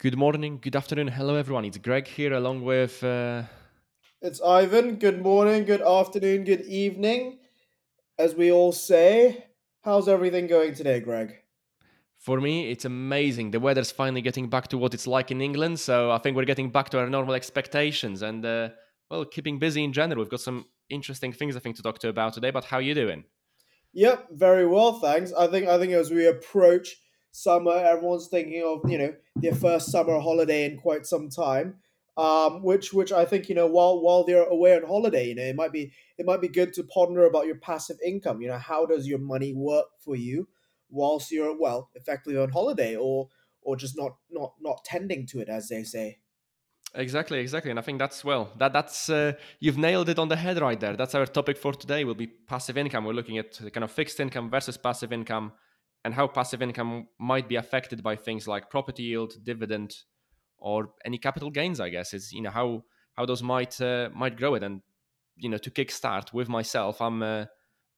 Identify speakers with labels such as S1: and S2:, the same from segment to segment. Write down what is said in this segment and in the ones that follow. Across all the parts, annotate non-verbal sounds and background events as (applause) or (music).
S1: Good morning, good afternoon, hello everyone. It's Greg here along with. Uh...
S2: It's Ivan. Good morning, good afternoon, good evening. As we all say, how's everything going today, Greg?
S1: For me, it's amazing. The weather's finally getting back to what it's like in England, so I think we're getting back to our normal expectations and, uh, well, keeping busy in general. We've got some interesting things I think to talk to you about today. But how are you doing?
S2: Yep, very well, thanks. I think I think as we approach summer, everyone's thinking of you know their first summer holiday in quite some time. Um, which which I think you know while while they're away on holiday, you know it might be it might be good to ponder about your passive income. You know how does your money work for you whilst you're well effectively on holiday or or just not not not tending to it as they say.
S1: Exactly, exactly, and I think that's well. That that's uh, you've nailed it on the head right there. That's our topic for today. Will be passive income. We're looking at the kind of fixed income versus passive income, and how passive income might be affected by things like property yield, dividend, or any capital gains. I guess is you know how how those might uh, might grow it. And you know to kickstart with myself, I'm uh,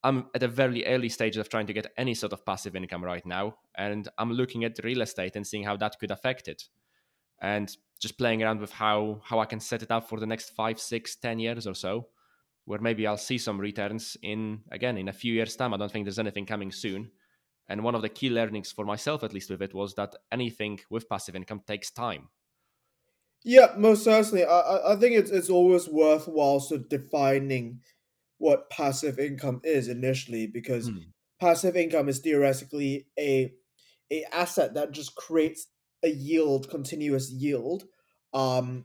S1: I'm at a very early stage of trying to get any sort of passive income right now, and I'm looking at real estate and seeing how that could affect it. And just playing around with how how I can set it up for the next five, six, ten years or so, where maybe I'll see some returns in again in a few years' time. I don't think there's anything coming soon. And one of the key learnings for myself, at least with it, was that anything with passive income takes time.
S2: Yeah, most certainly. I I think it's it's always worthwhile sort of defining what passive income is initially because hmm. passive income is theoretically a a asset that just creates a yield, continuous yield, um,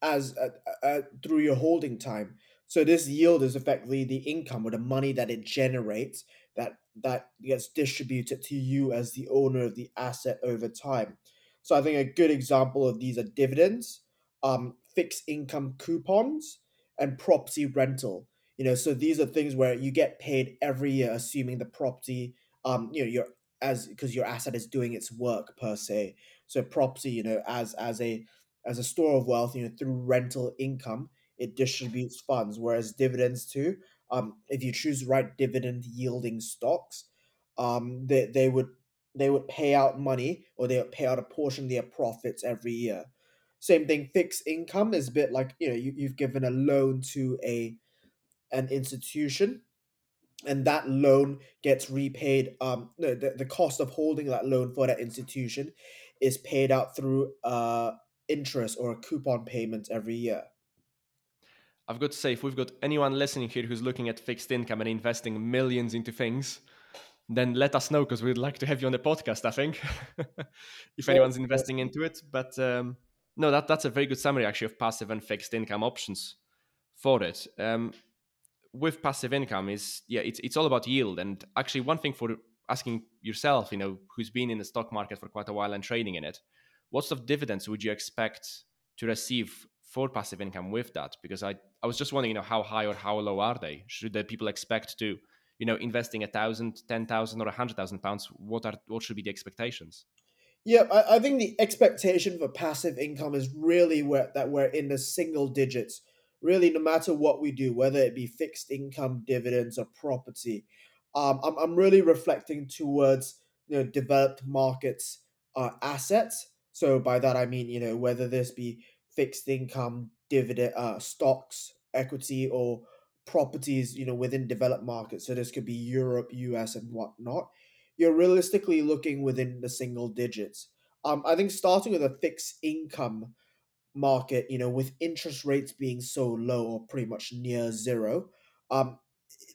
S2: as uh, uh, through your holding time. So this yield is effectively the income or the money that it generates that that gets distributed to you as the owner of the asset over time. So I think a good example of these are dividends, um, fixed income coupons, and property rental. You know, so these are things where you get paid every year, assuming the property, um, you know, your as because your asset is doing its work per se. So property, you know, as as a as a store of wealth, you know, through rental income, it distributes funds. Whereas dividends too, um, if you choose right dividend yielding stocks, um, they they would they would pay out money or they would pay out a portion of their profits every year. Same thing, fixed income is a bit like you know you, you've given a loan to a an institution and that loan gets repaid um no the, the cost of holding that loan for that institution is paid out through uh interest or a coupon payment every year
S1: i've got to say if we've got anyone listening here who's looking at fixed income and investing millions into things then let us know because we'd like to have you on the podcast i think (laughs) if anyone's investing into it. But um, no that, that's a very good summary actually of passive and fixed income options for it. Um, with passive income is yeah it's it's all about yield. And actually one thing for asking yourself you know who's been in the stock market for quite a while and trading in it what sort of dividends would you expect to receive for passive income with that because i i was just wondering you know how high or how low are they should the people expect to you know investing a thousand ten thousand or a hundred thousand pounds what are what should be the expectations
S2: yeah I, I think the expectation for passive income is really where that we're in the single digits really no matter what we do, whether it be fixed income, dividends, or property. Um, I'm, I'm really reflecting towards you know developed markets uh, assets. So by that I mean you know whether this be fixed income, dividend, uh, stocks, equity, or properties you know within developed markets. So this could be Europe, US, and whatnot. You're realistically looking within the single digits. Um, I think starting with a fixed income market, you know, with interest rates being so low or pretty much near zero, um,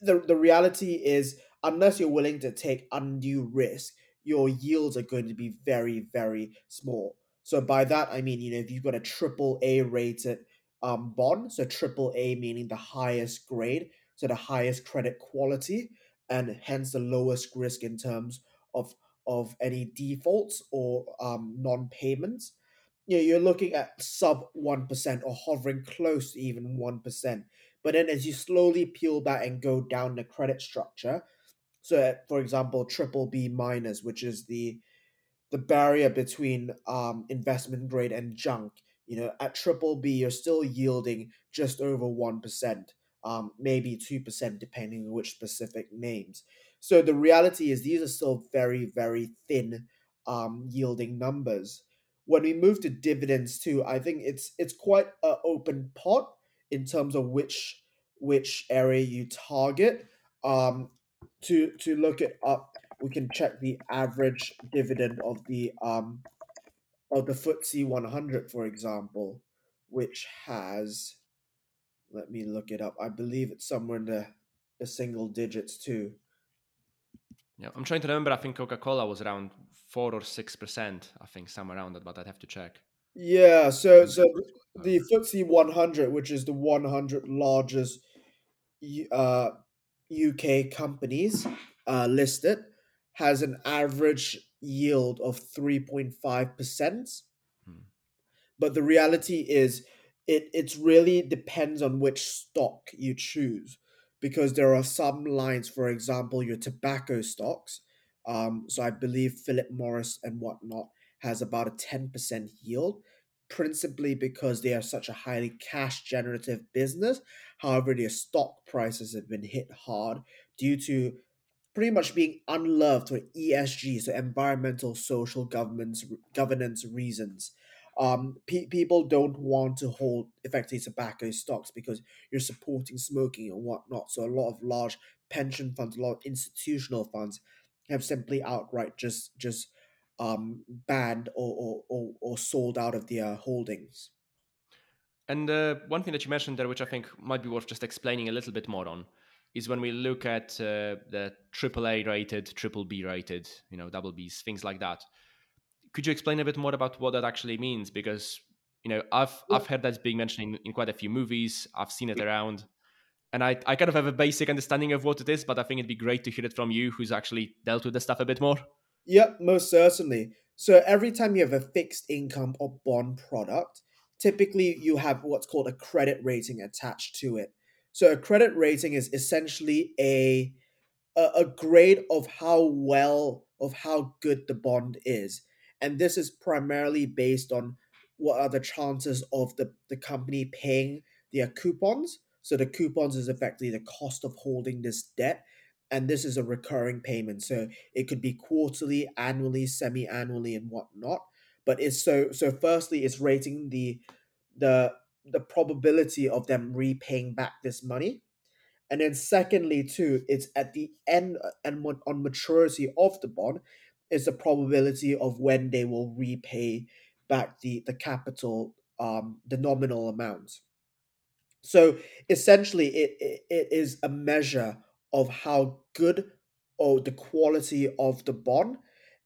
S2: the, the reality is, unless you're willing to take undue risk, your yields are going to be very, very small. So by that I mean, you know, if you've got a triple A rated um, bond, so triple A meaning the highest grade, so the highest credit quality, and hence the lowest risk in terms of of any defaults or um, non-payments you know, you're looking at sub 1% or hovering close to even 1%. But then as you slowly peel back and go down the credit structure, so for example, triple B minus, which is the the barrier between um, investment grade and junk, you know, at triple B, you're still yielding just over 1%, um, maybe 2%, depending on which specific names. So the reality is these are still very, very thin um, yielding numbers when we move to dividends too, I think it's it's quite an open pot in terms of which which area you target. Um, to to look it up, we can check the average dividend of the um of the FTSE 100, for example, which has let me look it up. I believe it's somewhere in the, the single digits too.
S1: Yeah, I'm trying to remember. I think Coca Cola was around four or six percent. I think somewhere around that, but I'd have to check.
S2: Yeah, so so the FTSE 100, which is the 100 largest uh, UK companies uh, listed, has an average yield of 3.5%. Hmm. But the reality is, it it's really depends on which stock you choose because there are some lines, for example, your tobacco stocks. Um, so I believe Philip Morris and whatnot has about a 10% yield, principally because they are such a highly cash generative business. However, their stock prices have been hit hard due to pretty much being unloved for ESG, so environmental, social governance governance reasons um, pe- people don't want to hold effectively tobacco stocks because you're supporting smoking and whatnot. So a lot of large pension funds, a lot of institutional funds have simply outright just just um, banned or, or, or, or sold out of their holdings.
S1: And uh, one thing that you mentioned there, which I think might be worth just explaining a little bit more on, is when we look at uh, the AAA rated, triple B rated, you know, double Bs, things like that could you explain a bit more about what that actually means? Because you know, I've I've heard that's being mentioned in, in quite a few movies. I've seen it around, and I I kind of have a basic understanding of what it is, but I think it'd be great to hear it from you, who's actually dealt with the stuff a bit more.
S2: Yep, most certainly. So every time you have a fixed income or bond product, typically you have what's called a credit rating attached to it. So a credit rating is essentially a a, grade of how well of how good the bond is and this is primarily based on what are the chances of the, the company paying their coupons. So the coupons is effectively the cost of holding this debt, and this is a recurring payment. So it could be quarterly, annually, semi-annually, and whatnot. But it's so so. Firstly, it's rating the the the probability of them repaying back this money. And then secondly too it's at the end uh, and on maturity of the bond is the probability of when they will repay back the the capital um the nominal amount. So essentially it, it, it is a measure of how good or the quality of the bond.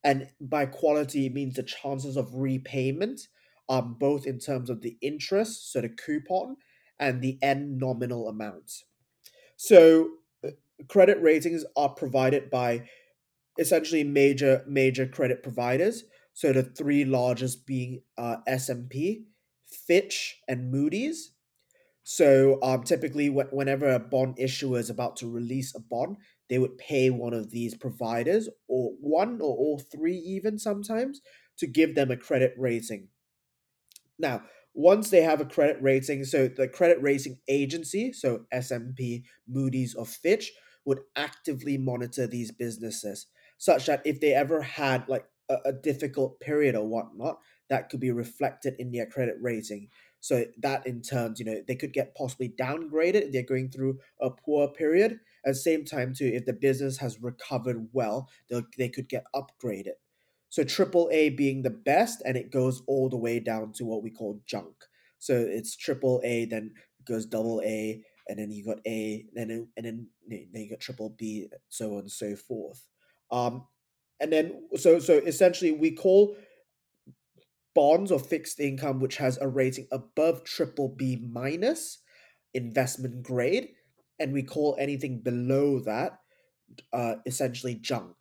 S2: And by quality it means the chances of repayment um both in terms of the interest so the coupon and the end nominal amount so uh, credit ratings are provided by essentially major major credit providers. So the three largest being uh, S&P, Fitch, and Moody's. So um, typically, whenever a bond issuer is about to release a bond, they would pay one of these providers, or one or all three, even sometimes, to give them a credit rating. Now, once they have a credit rating, so the credit rating agency, so S&P, Moody's, or Fitch, would actively monitor these businesses such that if they ever had like a, a difficult period or whatnot, that could be reflected in their credit rating. So that in turn, you know, they could get possibly downgraded if they're going through a poor period. At the same time, too, if the business has recovered well, they they could get upgraded. So triple A being the best, and it goes all the way down to what we call junk. So it's triple A, then it goes double A, and then you got A, then and then then you got triple B, so on and so forth. Um, and then so so essentially we call bonds or fixed income which has a rating above triple B minus investment grade, and we call anything below that uh, essentially junk,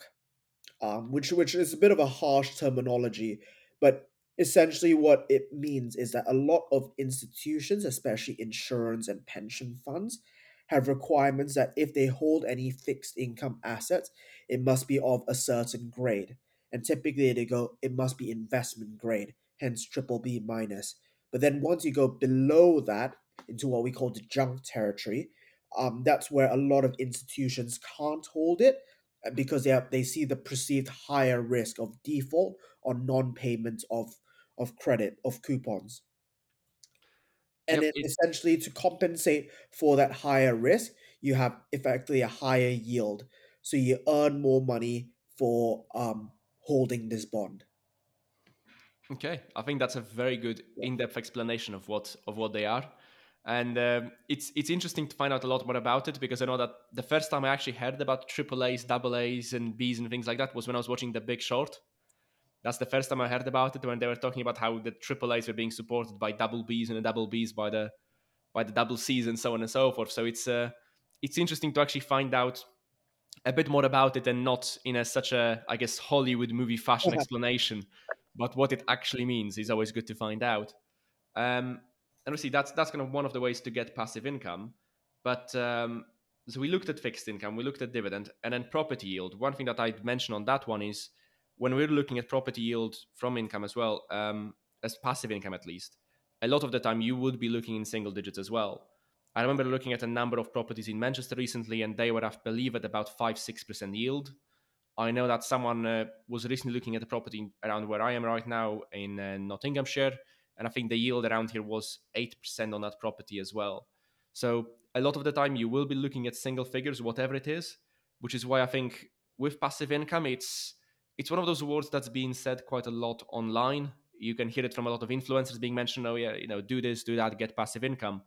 S2: um, which which is a bit of a harsh terminology, but essentially what it means is that a lot of institutions, especially insurance and pension funds, have requirements that if they hold any fixed income assets, it must be of a certain grade. And typically they go, it must be investment grade, hence triple B minus. But then once you go below that into what we call the junk territory, um, that's where a lot of institutions can't hold it because they have, they see the perceived higher risk of default or non-payment of of credit of coupons. And
S1: Yep,
S2: then
S1: it,
S2: essentially to compensate for that higher risk you have effectively a higher yield. So you earn more money for um holding this bond.
S1: Okay. I think that's a very good in-depth explanation of what of what they are, and um, it's it's interesting to find out a lot more about it because I know that the first time I actually heard about triple A's, double A's, and B's and things like that was when I was watching The Big Short. That's the first time I heard about it when they were talking about how the triple A's were being supported by double B's and the double B's by the by the double C's and so on and so forth. So it's uh, it's interesting to actually find out a bit more about it and not in a such a I guess Hollywood movie fashion explanation, but what it actually means is always good to find out. Um, and obviously that's that's kind of one of the ways to get passive income. But um, so we looked at fixed income, we looked at dividend, and then property yield. One thing that I'd mention on that one is when we're looking at property yield from income as well, um, as passive income at least, a lot of the time you would be looking in single digits as well. I remember looking at a number of properties in Manchester recently, and they were, I believe, at about five six percent yield. I know that someone uh, was recently looking at a property around where I am right now in uh, Nottinghamshire, and I think the yield around here was eight percent on that property as well. So a lot of the time you will be looking at single figures, whatever it is, which is why I think with passive income, it's it's one of those words that's being said quite a lot online. You can hear it from a lot of influencers being mentioned. Oh yeah, you know, do this, do that, get passive income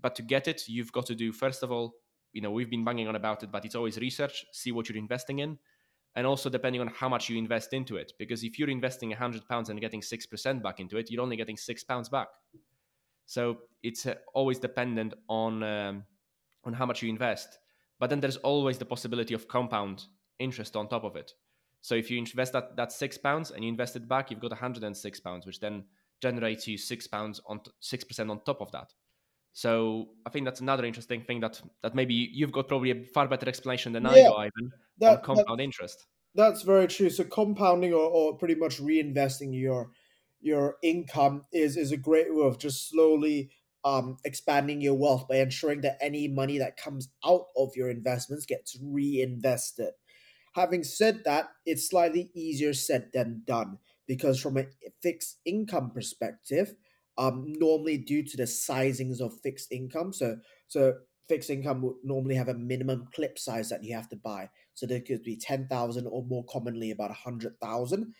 S1: but to get it, you've got to do first of all, you know, we've been banging on about it, but it's always research, see what you're investing in, and also depending on how much you invest into it. Because if you're investing hundred pounds and getting six percent back into it, you're only getting six pounds back. So it's uh, always dependent on um, on how much you invest. But then there's always the possibility of compound interest on top of it. So if you invest that that six pounds and you invest it back, you've got 106 pounds, which then generates you six pounds on six percent on top of that. So I think that's another interesting thing that that maybe you've got probably a far better explanation than I do, Ivan, on
S2: that, that
S1: compound interest.
S2: That's very true. So compounding or, or pretty much reinvesting your your income is is a great way of just slowly um expanding your wealth by ensuring that any money that comes out of your investments gets reinvested. Having said that, it's slightly easier said than done because from a fixed income perspective, um normally due to the sizings of fixed income, so so fixed income would normally have a minimum clip size that you have to buy. So there could be 10,000 or more commonly about a 100,000.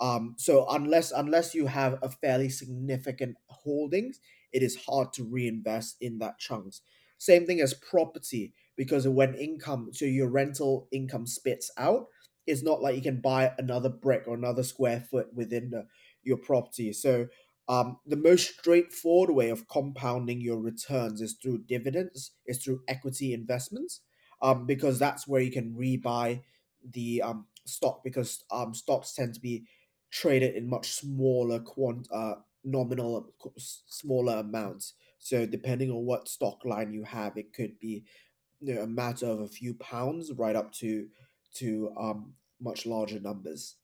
S2: Um, so unless unless you have a fairly significant holdings, it is hard to reinvest in that chunks. Same thing as property because when income, so your rental income spits out, it's not like you can buy another brick or another square foot within the, your property. So um, the most straightforward way of compounding your returns is through dividends, is through equity investments, um, because that's where you can rebuy the um, stock because um, stocks tend to be traded in much smaller quant uh, nominal smaller amounts. So depending on what stock line you have, it could be you know, a matter of a few pounds right up to to um, much larger numbers.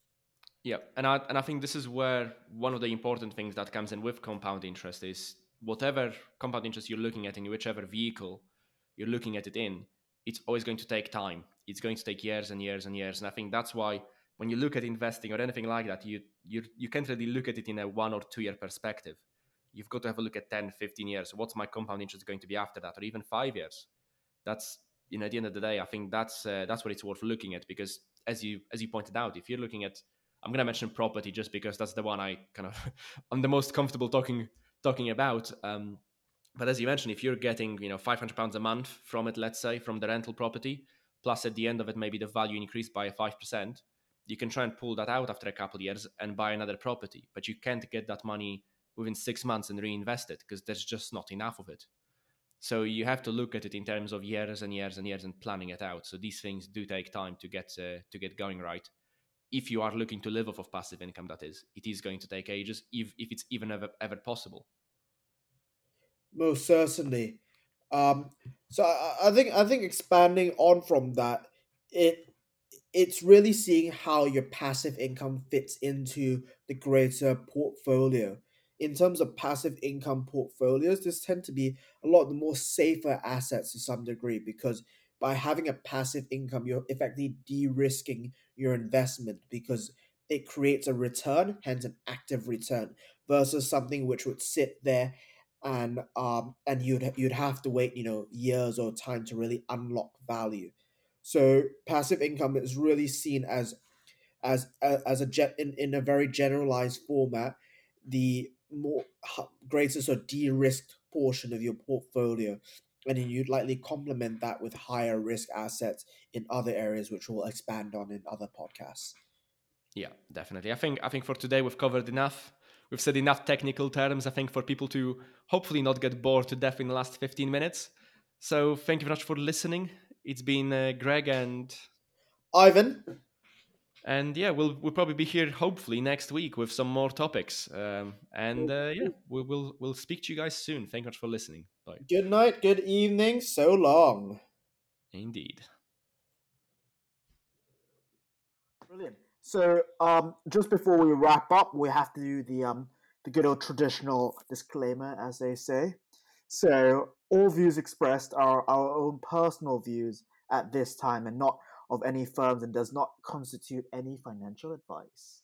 S1: Yeah, and I and I think this is where one of the important things that comes in with compound interest is whatever compound interest you're looking at in whichever vehicle you're looking at it in, it's always going to take time. It's going to take years and years and years, and I think that's why when you look at investing or anything like that, you you you can't really look at it in a one or two year perspective. You've got to have a look at 10, 15 years. What's my compound interest going to be after that, or even five years? That's you know at the end of the day, I think that's uh, that's what it's worth looking at because as you as you pointed out, if you're looking at I'm to mention property just because that's the one I kind of (laughs) I'm the most comfortable talking talking about. Um, but as you mentioned, if you're getting you know 500 pounds a month from it, let's say from the rental property, plus at the end of it maybe the value increased by five percent, you can try and pull that out after a couple of years and buy another property. But you can't get that money within six months and reinvest it because there's just not enough of it. So you have to look at it in terms of years and years and years and planning it out. So these things do take time to get uh, to get going right if you are looking to live off of passive income, that is, it is going to take ages, if, if it's even ever, ever possible.
S2: Most certainly. Um, so I, I think I think expanding on from that, it it's really seeing how your passive income fits into the greater portfolio. In terms of passive income portfolios, this tend to be a lot of the more safer assets to some degree because by having a passive income, you're effectively de-risking your investment because it creates a return, hence an active return, versus something which would sit there and um and you'd you'd have to wait you know years or time to really unlock value. So passive income is really seen as as as a jet in, in a very generalized format the more greatest or de-risked portion of your portfolio and then you'd likely complement that with higher risk assets in other areas which we'll expand on in other podcasts
S1: yeah definitely i think i think for today we've covered enough we've said enough technical terms, I think, for people to hopefully not get bored to death in the last 15 minutes. So thank you very much for listening. It's been uh, Greg and
S2: Ivan.
S1: And yeah, we'll we'll probably be here hopefully next week with some more topics. Um, and uh, yeah, we, will we'll speak to you guys soon. Thank you much for listening. Bye.
S2: Good night. Good evening. So long.
S1: Indeed.
S2: Brilliant. So, um, just before we wrap up, we have to do the um, the good old traditional disclaimer, as they say. So, all views expressed are our own personal views at this time, and not of any firms, and does not constitute any financial advice.